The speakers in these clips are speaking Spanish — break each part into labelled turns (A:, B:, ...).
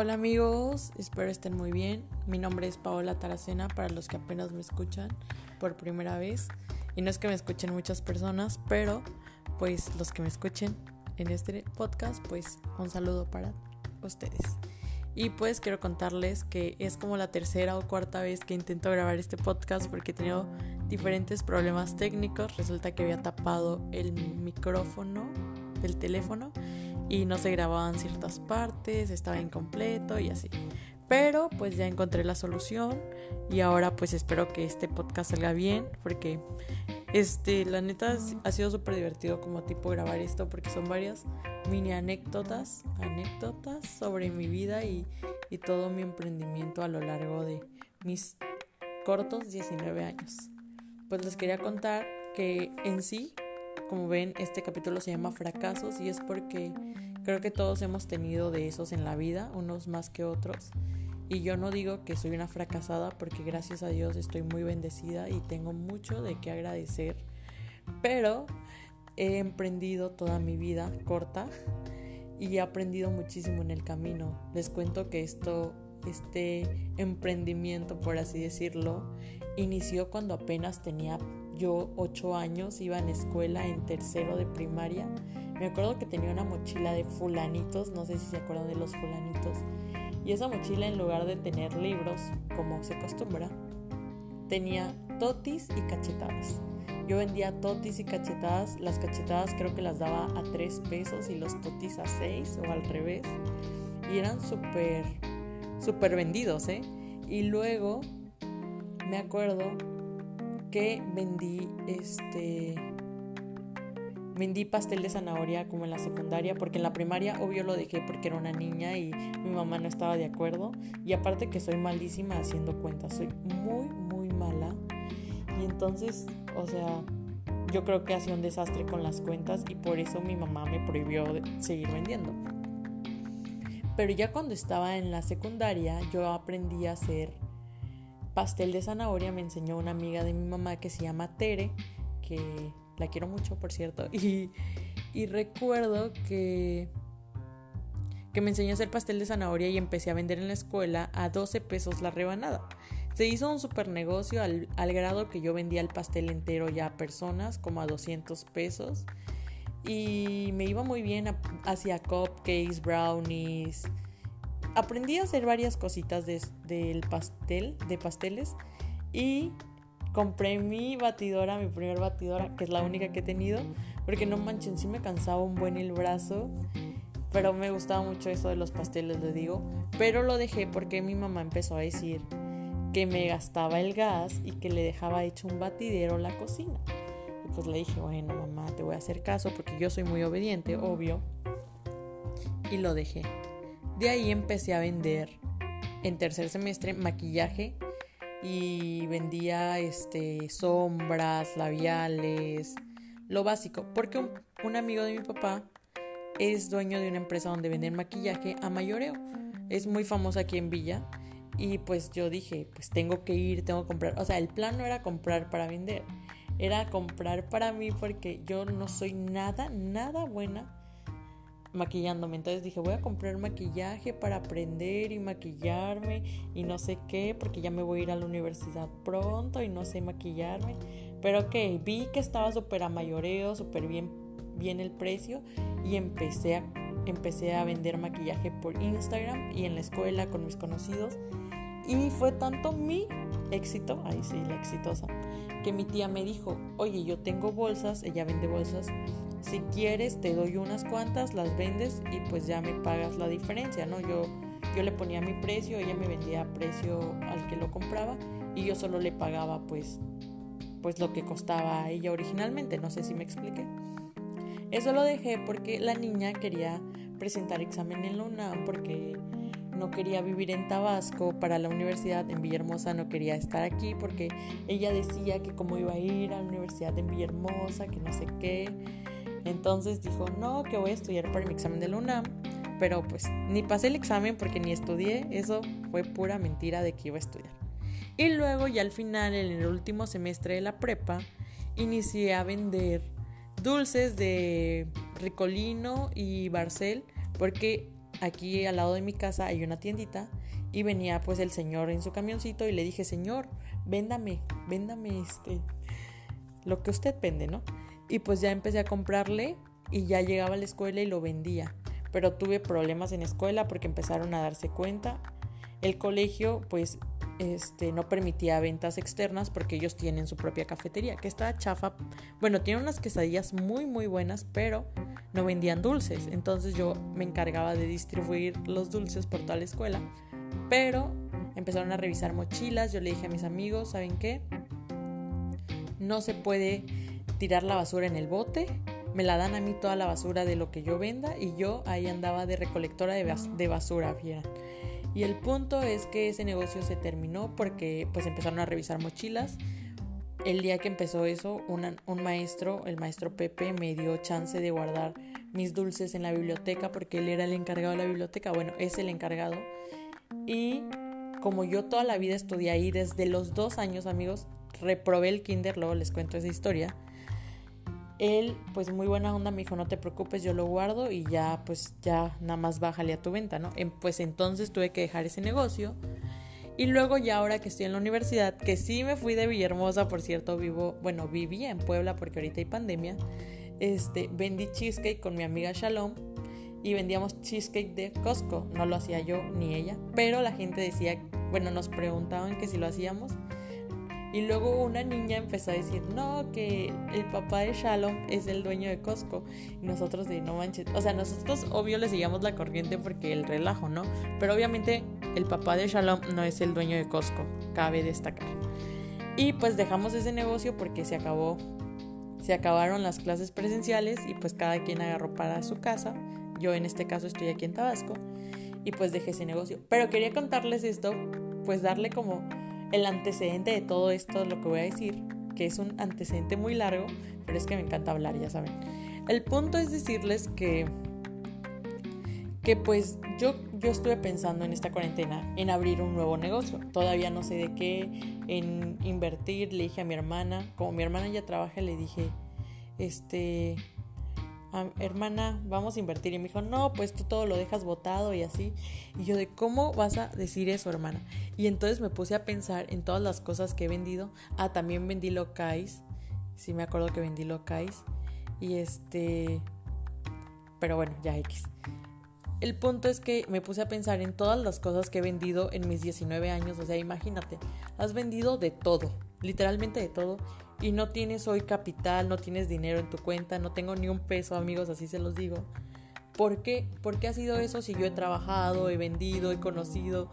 A: Hola amigos, espero estén muy bien. Mi nombre es Paola Taracena para los que apenas me escuchan por primera vez. Y no es que me escuchen muchas personas, pero pues los que me escuchen en este podcast, pues un saludo para ustedes. Y pues quiero contarles que es como la tercera o cuarta vez que intento grabar este podcast porque he tenido diferentes problemas técnicos. Resulta que había tapado el micrófono del teléfono y no se grababan ciertas partes, estaba incompleto y así. Pero pues ya encontré la solución y ahora pues espero que este podcast salga bien porque este la neta ha sido súper divertido como tipo grabar esto porque son varias mini anécdotas, anécdotas sobre mi vida y, y todo mi emprendimiento a lo largo de mis cortos 19 años. Pues les quería contar que en sí, como ven, este capítulo se llama Fracasos y es porque Creo que todos hemos tenido de esos en la vida, unos más que otros. Y yo no digo que soy una fracasada porque gracias a Dios estoy muy bendecida y tengo mucho de qué agradecer. Pero he emprendido toda mi vida corta y he aprendido muchísimo en el camino. Les cuento que esto, este emprendimiento, por así decirlo, inició cuando apenas tenía yo 8 años, iba en escuela en tercero de primaria me acuerdo que tenía una mochila de fulanitos, no sé si se acuerdan de los fulanitos. Y esa mochila en lugar de tener libros, como se acostumbra, tenía totis y cachetadas. Yo vendía totis y cachetadas. Las cachetadas creo que las daba a 3 pesos y los totis a 6 o al revés. Y eran súper, súper vendidos, ¿eh? Y luego me acuerdo que vendí este vendí pastel de zanahoria como en la secundaria, porque en la primaria obvio lo dejé porque era una niña y mi mamá no estaba de acuerdo. Y aparte que soy malísima haciendo cuentas, soy muy, muy mala. Y entonces, o sea, yo creo que hacía un desastre con las cuentas y por eso mi mamá me prohibió seguir vendiendo. Pero ya cuando estaba en la secundaria, yo aprendí a hacer pastel de zanahoria. Me enseñó una amiga de mi mamá que se llama Tere, que la quiero mucho, por cierto. Y, recuerdo que, que me enseñó a hacer pastel de zanahoria y empecé a vender en la escuela a 12 pesos la rebanada. Se hizo un super negocio al, al grado que yo vendía el pastel entero ya a personas, como a 200 pesos. Y me iba muy bien hacia cupcakes, brownies. Aprendí a hacer varias cositas del pastel, de pasteles. Y compré mi batidora, mi primer batidora, que es la única que he tenido, porque no manchen, sí me cansaba un buen el brazo, pero me gustaba mucho eso de los pasteles, le digo, pero lo dejé porque mi mamá empezó a decir que me gastaba el gas y que le dejaba hecho un batidero la cocina. Y pues le dije, bueno, mamá, te voy a hacer caso porque yo soy muy obediente, obvio. Y lo dejé. De ahí empecé a vender en tercer semestre maquillaje y vendía este sombras, labiales, lo básico, porque un, amigo de mi papá es dueño de una empresa donde venden maquillaje a mayoreo. Es muy famosa aquí en Villa y pues yo dije, pues tengo que ir, tengo que comprar, o sea, el plan no era comprar para vender, era comprar para mí porque yo no soy nada, nada buena maquillándome. Entonces dije, voy a comprar maquillaje para aprender y maquillarme y no sé qué, porque ya me voy a ir a la universidad pronto y no sé maquillarme. Pero ok, vi que estaba súper a mayoreo, súper bien, bien el precio y empecé a, empecé a vender maquillaje por Instagram y en la escuela con mis conocidos. Y fue tanto mi éxito, ahí sí, la exitosa, que mi tía me dijo, oye, yo tengo bolsas, ella vende bolsas si quieres, te doy unas cuantas, las vendes y pues ya me pagas la diferencia, ¿no? Yo, yo le ponía mi precio, ella me vendía a precio al que lo compraba y yo solo le pagaba pues, pues lo que costaba a ella originalmente, no sé si me expliqué. Eso lo dejé porque la niña quería presentar examen en la UNAM porque no quería vivir en Tabasco para la universidad en Villahermosa, no quería estar aquí porque ella decía que cómo iba a ir a la universidad en Villahermosa, que no sé qué. Entonces dijo, no, que voy a estudiar para mi examen de la UNAM. Pero pues ni pasé el examen porque ni estudié. Eso fue pura mentira de que iba a estudiar. Y luego ya al final, en el último semestre de la prepa, inicié a vender dulces de Ricolino y Barcel porque aquí al lado de mi casa hay una tiendita y venía pues el señor en su camioncito y le dije, señor, véndame, véndame este, lo que usted vende, ¿no? Y pues ya empecé a comprarle y ya llegaba a la escuela y lo vendía. Pero tuve problemas en escuela porque empezaron a darse cuenta. El colegio pues este, no permitía ventas externas porque ellos tienen su propia cafetería, que está chafa. Bueno, tiene unas quesadillas muy muy buenas, pero no vendían dulces. Entonces yo me encargaba de distribuir los dulces por toda la escuela. Pero empezaron a revisar mochilas. Yo le dije a mis amigos, ¿saben qué? No se puede tirar la basura en el bote. Me la dan a mí toda la basura de lo que yo venda y yo ahí andaba de recolectora de, basura, vieran. Y el punto es que ese negocio se terminó porque pues empezaron a revisar mochilas. El día que empezó eso, un maestro, el maestro Pepe, me dio chance de guardar mis dulces en la biblioteca porque él era el encargado de la biblioteca. Bueno, es el encargado. Y como yo toda la vida estudié ahí desde los dos años, amigos, reprobé el kinder, luego les cuento esa historia. Él, pues muy buena onda, me dijo, no te preocupes, yo lo guardo y ya, pues ya nada más bájale a tu venta, ¿no? Pues entonces tuve que dejar ese negocio. Y luego ya ahora que estoy en la universidad, que sí me fui de Villahermosa, por cierto, vivo, bueno, vivía en Puebla porque ahorita hay pandemia, este, vendí cheesecake con mi amiga Shalom y vendíamos cheesecake de Costco. No lo hacía yo ni ella, pero la gente decía, bueno, nos preguntaban que si lo hacíamos y luego una niña empezó a decir, no, que el papá de Shalom es el dueño de Costco. Y nosotros de no manches. O sea, nosotros obvio le seguíamos la corriente porque el relajo, ¿no? Pero obviamente el papá de Shalom no es el dueño de Costco, cabe destacar. Y pues dejamos ese negocio porque se acabó, se acabaron las clases presenciales y pues cada quien agarró para su casa. Yo en este caso estoy aquí en Tabasco y pues dejé ese negocio. Pero quería contarles esto, pues darle como el antecedente de todo esto, lo que voy a decir, que es un antecedente muy largo, pero es que me encanta hablar, ya saben. El punto es decirles que, que pues yo, yo estuve pensando en esta cuarentena en abrir un nuevo negocio. Todavía no sé de qué, en invertir. Le dije a mi hermana, como mi hermana ya trabaja, le dije, este, hermana, vamos a invertir. Y me dijo, no, pues tú todo lo dejas botado y así. Y yo de, ¿cómo vas a decir eso, hermana? Y entonces me puse a pensar en todas las cosas que he vendido. Ah, también vendí locais. Sí, me acuerdo que vendí locais. Y este... Pero bueno, ya X. El punto es que me puse a pensar en todas las cosas que he vendido en mis 19 años. O sea, imagínate, has vendido de todo, literalmente de todo y no tienes hoy capital, no tienes dinero en tu cuenta, no tengo ni un peso, amigos, así se los digo. ¿Por qué? ¿Por qué ha sido eso si yo he trabajado, he vendido, he conocido?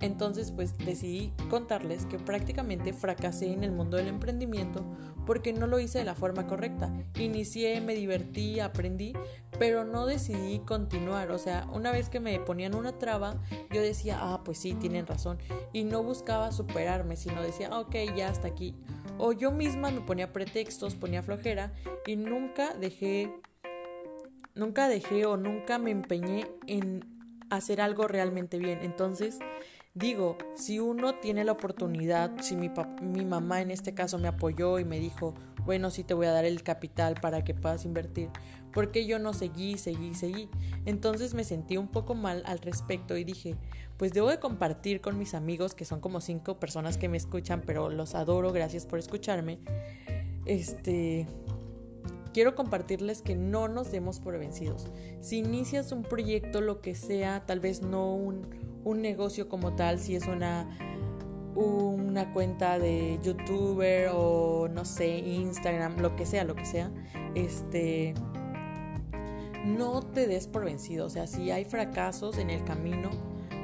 A: Entonces, pues decidí contarles que prácticamente fracasé en el mundo del emprendimiento porque no lo hice de la forma correcta. Inicié, me divertí, aprendí, pero no decidí continuar. O sea, una vez que me ponían una traba, yo decía, ah, pues sí, tienen razón. Y no buscaba superarme, sino decía, ah, ok, ya hasta aquí. O yo misma me ponía pretextos, ponía flojera y nunca dejé, nunca dejé o nunca me empeñé en hacer algo realmente bien. Entonces, digo, si uno tiene la oportunidad, si mi, mamá en este caso me apoyó y me dijo, bueno, sí te voy a dar el capital para que puedas invertir, porque yo no seguí, seguí, seguí. Entonces me sentí un poco mal al respecto y dije, pues debo de compartir con mis amigos, que son como cinco personas que me escuchan, pero los adoro, gracias por escucharme. Este, quiero compartirles que no nos demos por vencidos. Si inicias un proyecto, lo que sea, tal vez no un, un negocio como tal, si es una una cuenta de youtuber o no sé, Instagram, lo que sea, lo que sea, este no te des por vencido, o sea, si hay fracasos en el camino,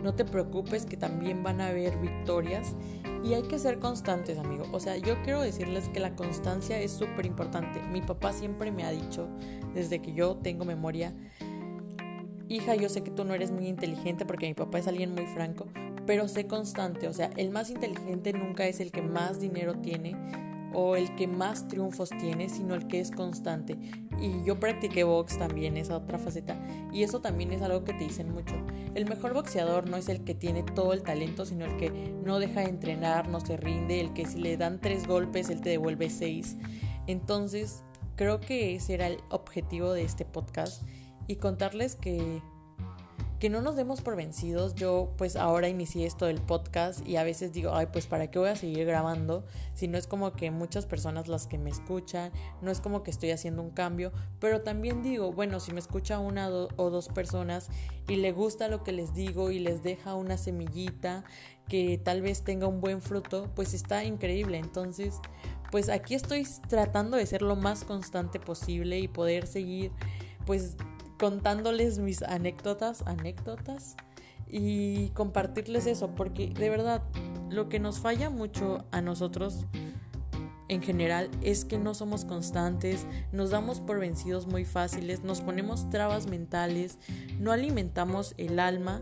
A: no te preocupes que también van a haber victorias y hay que ser constantes, amigo. O sea, yo quiero decirles que la constancia es súper importante. Mi papá siempre me ha dicho, desde que yo tengo memoria, hija, yo sé que tú no eres muy inteligente porque mi papá es alguien muy franco, pero sé constante. O sea, el más inteligente nunca es el que más dinero tiene o el que más triunfos tiene, sino el que es constante. Y yo practiqué box también, esa otra faceta, y eso también es algo que te dicen mucho. El mejor boxeador no es el que tiene todo el talento, sino el que no deja de entrenar, no se rinde, el que si le dan tres golpes, él te devuelve seis. Entonces, creo que ese era el objetivo de este podcast y contarles que que no nos demos por vencidos. Yo pues ahora inicié esto del podcast y a veces digo, ay, pues para qué voy a seguir grabando si no es como que muchas personas las que me escuchan, no es como que estoy haciendo un cambio, pero también digo, bueno, si me escucha una o dos personas y le gusta lo que les digo y les deja una semillita que tal vez tenga un buen fruto, pues está increíble. Entonces, pues aquí estoy tratando de ser lo más constante posible y poder seguir pues contándoles mis anécdotas, anécdotas y compartirles eso, porque de verdad lo que nos falla mucho a nosotros en general es que no somos constantes, nos damos por vencidos muy fáciles, nos ponemos trabas mentales, no alimentamos el alma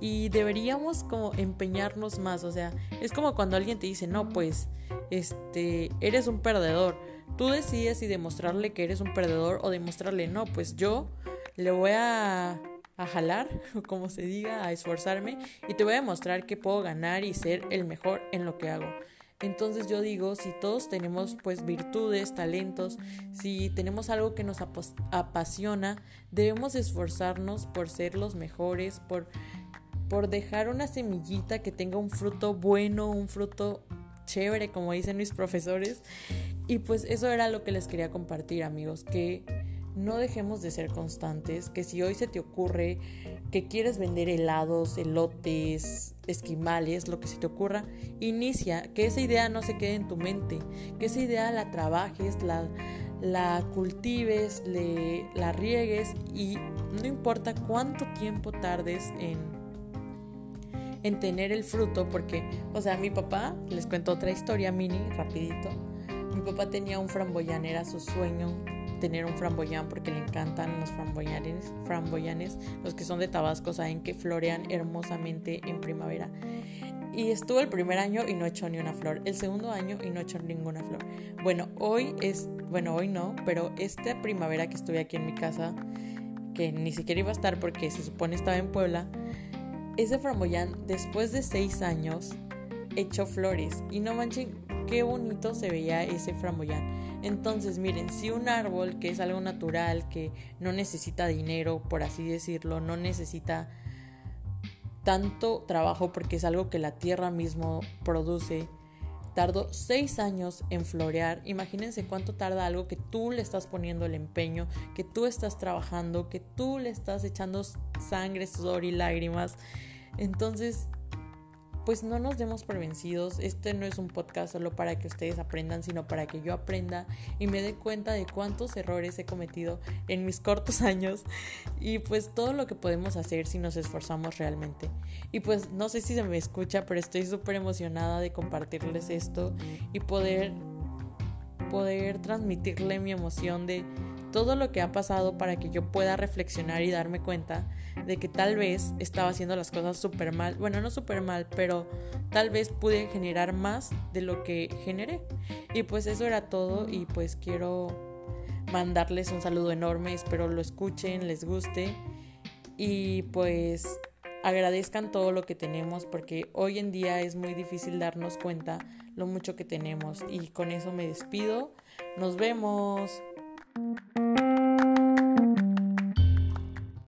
A: y deberíamos como empeñarnos más, o sea, es como cuando alguien te dice, "No, pues este, eres un perdedor." Tú decides si demostrarle que eres un perdedor o demostrarle, "No, pues yo le voy a, a jalar, como se diga, a esforzarme y te voy a demostrar que puedo ganar y ser el mejor en lo que hago. Entonces yo digo, si todos tenemos pues virtudes, talentos, si tenemos algo que nos apasiona, debemos esforzarnos por ser los mejores, por, por dejar una semillita que tenga un fruto bueno, un fruto chévere, como dicen mis profesores. Y pues eso era lo que les quería compartir, amigos, que no dejemos de ser constantes, que si hoy se te ocurre que quieres vender helados, elotes, esquimales, lo que se te ocurra, inicia, que esa idea no se quede en tu mente, que esa idea la trabajes, la, la cultives, le, la riegues y no importa cuánto tiempo tardes en, en tener el fruto, porque, o sea, mi papá, les cuento otra historia mini, rapidito, mi papá tenía un framboyán, era su sueño tener un framboyán porque le encantan los framboyanes, framboyanes. Los que son de Tabasco saben que florean hermosamente en primavera. Y estuvo el primer año y no echó ni una flor. El segundo año y no echó ninguna flor. Bueno, hoy es, bueno, hoy no, pero esta primavera que estuve aquí en mi casa, que ni siquiera iba a estar porque se supone estaba en Puebla, ese framboyán después de seis años echó flores. Y no manchen, qué bonito se veía ese framboyán. Entonces, miren, si un árbol que es algo natural, que no necesita dinero, por así decirlo, no necesita tanto trabajo porque es algo que la tierra mismo produce, tardó seis años en florear. Imagínense cuánto tarda algo que tú le estás poniendo el empeño, que tú estás trabajando, que tú le estás echando sangre, sudor y lágrimas. Entonces, pues no nos demos por vencidos. Este no es un podcast solo para que ustedes aprendan, sino para que yo aprenda y me dé cuenta de cuántos errores he cometido en mis cortos años y pues todo lo que podemos hacer si nos esforzamos realmente. Y pues no sé si se me escucha, pero estoy súper emocionada de compartirles esto y poder poder transmitirle mi emoción de todo lo que ha pasado para que yo pueda reflexionar y darme cuenta de que tal vez estaba haciendo las cosas súper mal. Bueno, no súper mal, pero tal vez pude generar más de lo que generé. Y pues eso era todo y pues quiero mandarles un saludo enorme, espero lo escuchen, les guste y pues agradezcan todo lo que tenemos porque hoy en día es muy difícil darnos cuenta lo mucho que tenemos y con eso me despido. Nos vemos.